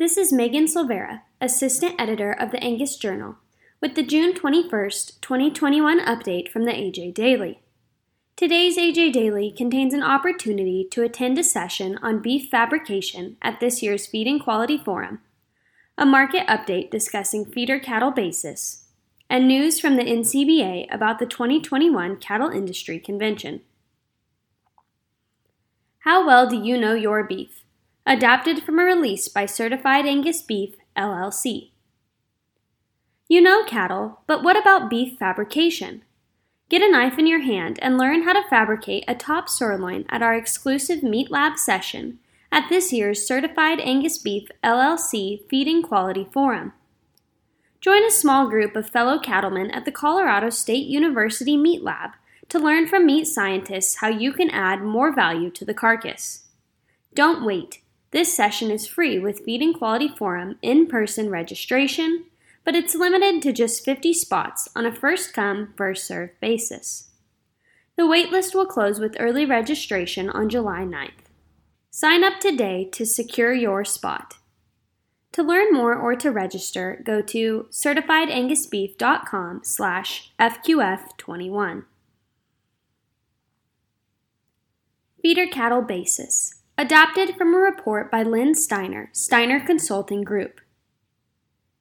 This is Megan Silveira, Assistant Editor of the Angus Journal, with the June 21st, 2021 update from the AJ Daily. Today's AJ Daily contains an opportunity to attend a session on beef fabrication at this year's Feeding Quality Forum, a market update discussing feeder cattle basis, and news from the NCBA about the 2021 Cattle Industry Convention. How well do you know your beef? Adapted from a release by Certified Angus Beef, LLC. You know cattle, but what about beef fabrication? Get a knife in your hand and learn how to fabricate a top sirloin at our exclusive Meat Lab session at this year's Certified Angus Beef LLC Feeding Quality Forum. Join a small group of fellow cattlemen at the Colorado State University Meat Lab to learn from meat scientists how you can add more value to the carcass. Don't wait. This session is free with Feeding Quality Forum in person registration, but it's limited to just 50 spots on a first come, first served basis. The waitlist will close with early registration on July 9th. Sign up today to secure your spot. To learn more or to register, go to certifiedangusbeef.com slash FQF21. Feeder Cattle Basis Adapted from a report by Len Steiner, Steiner Consulting Group.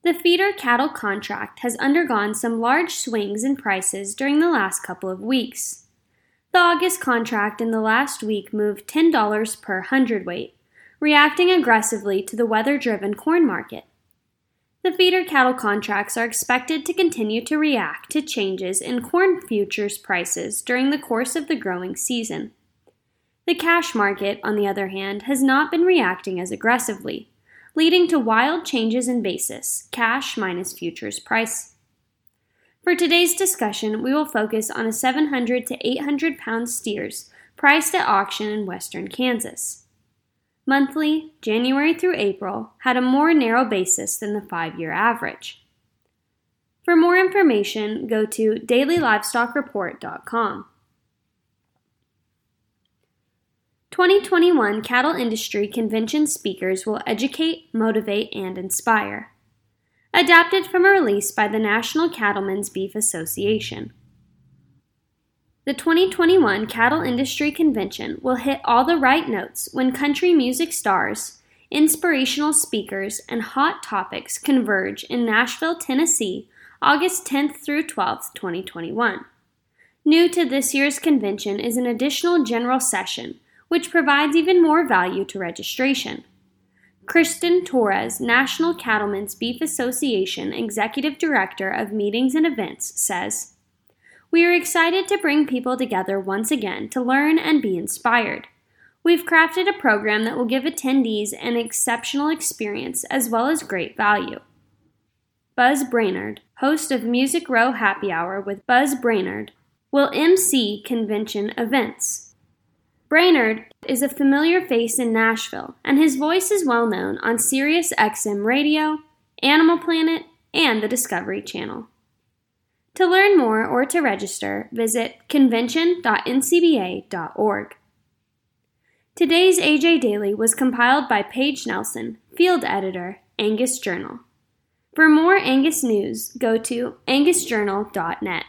The feeder cattle contract has undergone some large swings in prices during the last couple of weeks. The August contract in the last week moved $10 per hundredweight, reacting aggressively to the weather driven corn market. The feeder cattle contracts are expected to continue to react to changes in corn futures prices during the course of the growing season. The cash market, on the other hand, has not been reacting as aggressively, leading to wild changes in basis, cash minus futures price. For today's discussion, we will focus on a 700 to 800 pound steers priced at auction in western Kansas. Monthly, January through April, had a more narrow basis than the five year average. For more information, go to dailylivestock.report.com. 2021 Cattle Industry Convention speakers will educate, motivate, and inspire. Adapted from a release by the National Cattlemen's Beef Association. The 2021 Cattle Industry Convention will hit all the right notes when country music stars, inspirational speakers, and hot topics converge in Nashville, Tennessee, August 10th through 12th, 2021. New to this year's convention is an additional general session which provides even more value to registration. Kristen Torres, National Cattlemen's Beef Association Executive Director of Meetings and Events, says We are excited to bring people together once again to learn and be inspired. We've crafted a program that will give attendees an exceptional experience as well as great value. Buzz Brainard, host of Music Row Happy Hour with Buzz Brainard, will MC convention events. Brainard is a familiar face in Nashville, and his voice is well known on Sirius XM Radio, Animal Planet, and the Discovery Channel. To learn more or to register, visit convention.ncba.org. Today's AJ Daily was compiled by Paige Nelson, field editor, Angus Journal. For more Angus news, go to angusjournal.net.